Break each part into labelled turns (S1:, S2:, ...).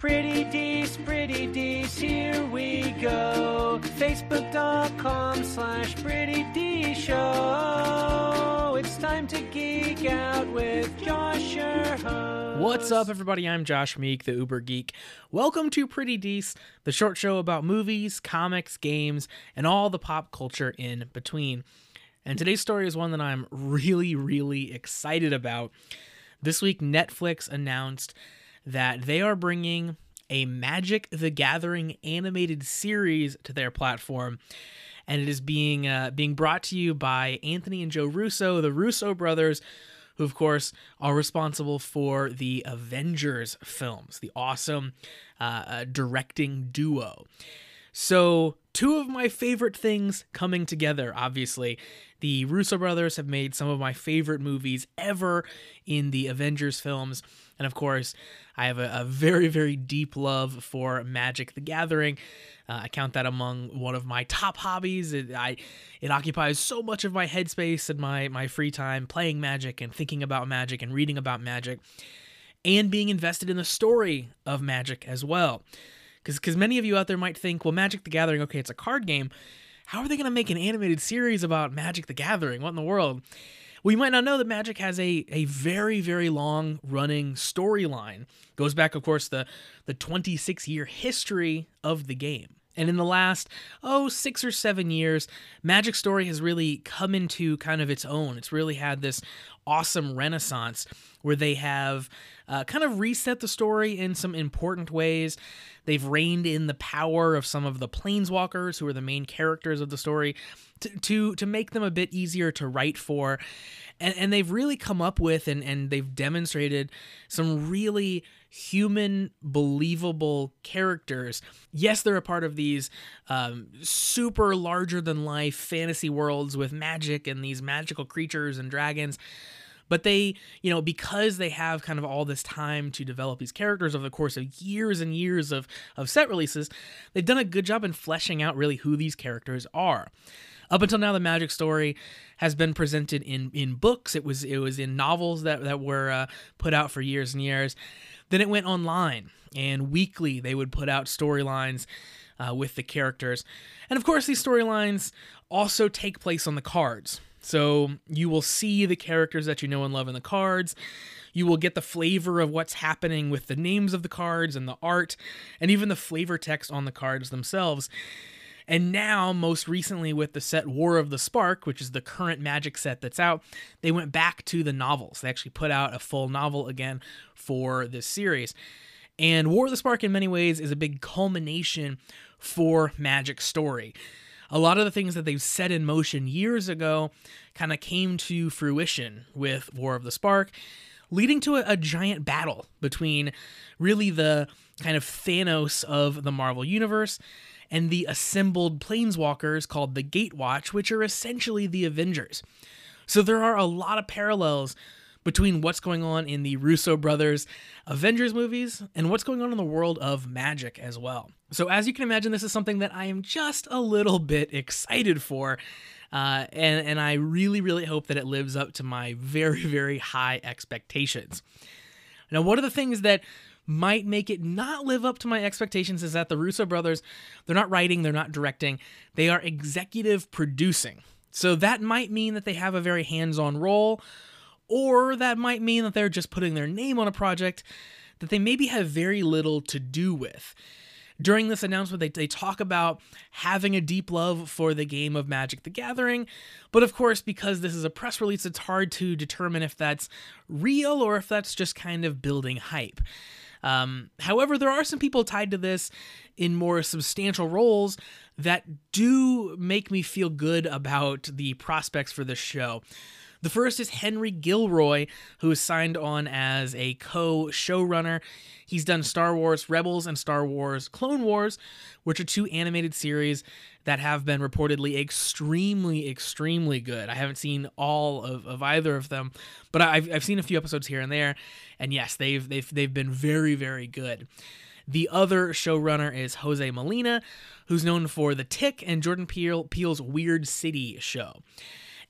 S1: Pretty Dece, Pretty Dece, here we go. Facebook.com slash Pretty D Show. It's time to geek out with Josh, your host.
S2: What's up, everybody? I'm Josh Meek, the Uber Geek. Welcome to Pretty Dece, the short show about movies, comics, games, and all the pop culture in between. And today's story is one that I'm really, really excited about. This week, Netflix announced that they are bringing a Magic the Gathering animated series to their platform. And it is being uh, being brought to you by Anthony and Joe Russo, the Russo brothers, who of course are responsible for the Avengers films, the awesome uh, uh, directing duo. So, two of my favorite things coming together, obviously. The Russo brothers have made some of my favorite movies ever in the Avengers films. And of course, I have a, a very, very deep love for Magic the Gathering. Uh, I count that among one of my top hobbies. It, I, it occupies so much of my headspace and my, my free time playing Magic and thinking about Magic and reading about Magic and being invested in the story of Magic as well because many of you out there might think, well, Magic the Gathering, okay, it's a card game. How are they going to make an animated series about Magic the Gathering? What in the world? Well, you might not know that Magic has a, a very, very long running storyline. Goes back, of course, the, the 26 year history of the game. And in the last, oh, six or seven years, Magic Story has really come into kind of its own. It's really had this awesome renaissance where they have uh, kind of reset the story in some important ways. They've reined in the power of some of the planeswalkers, who are the main characters of the story, to to, to make them a bit easier to write for. And, and they've really come up with and, and they've demonstrated some really human, believable characters. Yes, they're a part of these um, super larger than life fantasy worlds with magic and these magical creatures and dragons but they you know because they have kind of all this time to develop these characters over the course of years and years of of set releases they've done a good job in fleshing out really who these characters are up until now the magic story has been presented in in books it was it was in novels that that were uh, put out for years and years then it went online and weekly they would put out storylines uh, with the characters and of course these storylines also take place on the cards so you will see the characters that you know and love in the cards. You will get the flavor of what's happening with the names of the cards and the art, and even the flavor text on the cards themselves. And now, most recently, with the set War of the Spark, which is the current Magic set that's out, they went back to the novels. They actually put out a full novel again for this series. And War of the Spark, in many ways, is a big culmination for Magic Story a lot of the things that they've set in motion years ago kind of came to fruition with War of the Spark, leading to a, a giant battle between really the kind of Thanos of the Marvel Universe and the assembled planeswalkers called the Gatewatch, which are essentially the Avengers. So there are a lot of parallels between what's going on in the Russo brothers Avengers movies and what's going on in the world of magic as well. So, as you can imagine, this is something that I am just a little bit excited for. Uh, and, and I really, really hope that it lives up to my very, very high expectations. Now, one of the things that might make it not live up to my expectations is that the Russo brothers, they're not writing, they're not directing, they are executive producing. So that might mean that they have a very hands on role, or that might mean that they're just putting their name on a project that they maybe have very little to do with. During this announcement, they, they talk about having a deep love for the game of Magic the Gathering, but of course, because this is a press release, it's hard to determine if that's real or if that's just kind of building hype. Um, however, there are some people tied to this in more substantial roles that do make me feel good about the prospects for this show. The first is Henry Gilroy, who is signed on as a co showrunner. He's done Star Wars Rebels and Star Wars Clone Wars, which are two animated series that have been reportedly extremely, extremely good. I haven't seen all of, of either of them, but I've, I've seen a few episodes here and there, and yes, they've they've they've been very, very good. The other showrunner is Jose Molina, who's known for The Tick and Jordan Peele, Peele's Weird City show.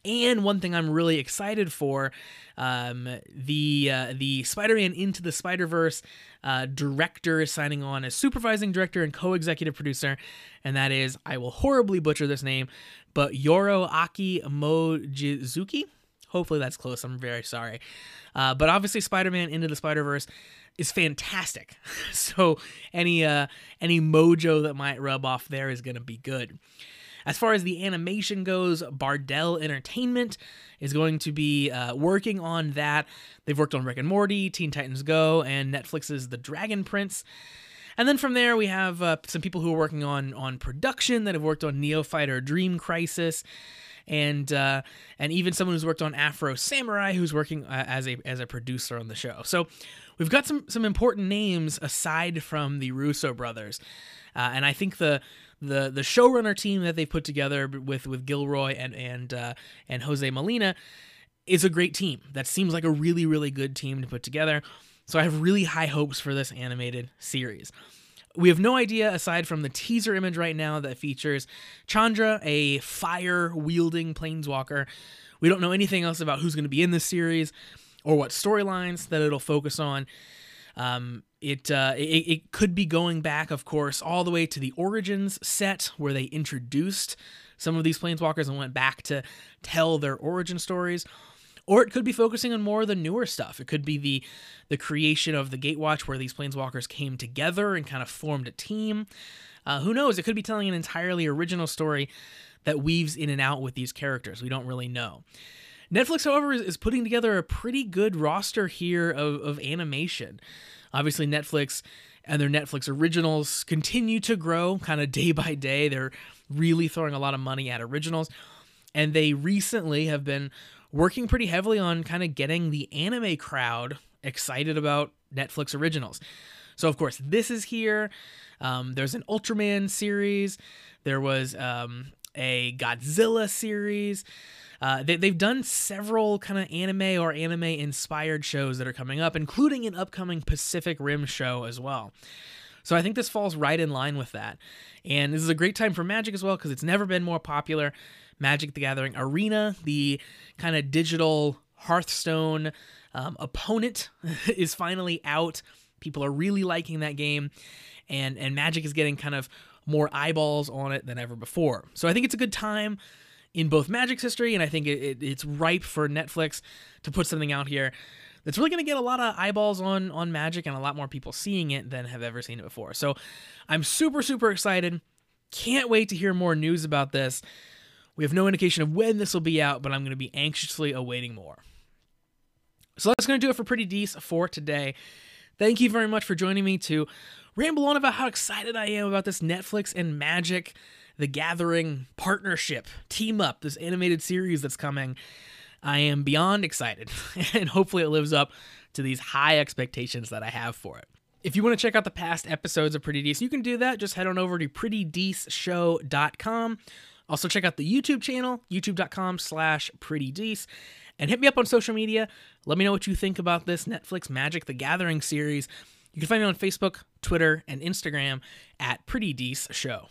S2: And one thing I'm really excited for, um, the uh, the Spider-Man Into the Spider-Verse uh, director is signing on as supervising director and co-executive producer, and that is I will horribly butcher this name, but Yoro Aki Mochizuki. Hopefully that's close. I'm very sorry. Uh, but obviously, Spider-Man Into the Spider-Verse is fantastic. so any uh, any mojo that might rub off there is to be good. As far as the animation goes, Bardel Entertainment is going to be uh, working on that. They've worked on Rick and Morty, Teen Titans Go, and Netflix's The Dragon Prince. And then from there, we have uh, some people who are working on on production that have worked on Neo Fighter Dream Crisis, and uh, and even someone who's worked on Afro Samurai, who's working uh, as a as a producer on the show. So we've got some some important names aside from the Russo brothers, uh, and I think the the the showrunner team that they put together with with Gilroy and and uh, and Jose Molina is a great team. That seems like a really really good team to put together. So I have really high hopes for this animated series. We have no idea aside from the teaser image right now that features Chandra, a fire wielding planeswalker. We don't know anything else about who's going to be in this series or what storylines that it'll focus on. Um, it, uh, it it could be going back, of course, all the way to the Origins set where they introduced some of these planeswalkers and went back to tell their origin stories or it could be focusing on more of the newer stuff. It could be the the creation of the Gatewatch, where these planeswalkers came together and kind of formed a team. Uh, who knows? It could be telling an entirely original story that weaves in and out with these characters. We don't really know. Netflix, however, is, is putting together a pretty good roster here of, of animation. Obviously, Netflix and their Netflix originals continue to grow kind of day by day. They're really throwing a lot of money at originals. And they recently have been working pretty heavily on kind of getting the anime crowd excited about Netflix originals. So, of course, this is here. Um, there's an Ultraman series. There was um, a Godzilla series. Uh, they, have done several kind of anime or anime inspired shows that are coming up, including an upcoming Pacific Rim show as well. So I think this falls right in line with that. And this is a great time for Magic as well because it's never been more popular. Magic the Gathering Arena, the kind of digital Hearthstone um, opponent, is finally out. People are really liking that game, and and Magic is getting kind of more eyeballs on it than ever before. So I think it's a good time in both Magic's history, and I think it, it, it's ripe for Netflix to put something out here that's really going to get a lot of eyeballs on on Magic and a lot more people seeing it than have ever seen it before. So I'm super super excited. Can't wait to hear more news about this. We have no indication of when this will be out, but I'm going to be anxiously awaiting more. So that's going to do it for Pretty Dece for today. Thank you very much for joining me to ramble on about how excited I am about this Netflix and Magic the Gathering partnership, team up, this animated series that's coming. I am beyond excited, and hopefully it lives up to these high expectations that I have for it. If you want to check out the past episodes of Pretty Dece, you can do that. Just head on over to prettydeceshow.com. Also, check out the YouTube channel, youtube.com slash prettydece, and hit me up on social media. Let me know what you think about this Netflix Magic the Gathering series. You can find me on Facebook, Twitter, and Instagram at Pretty Dece Show.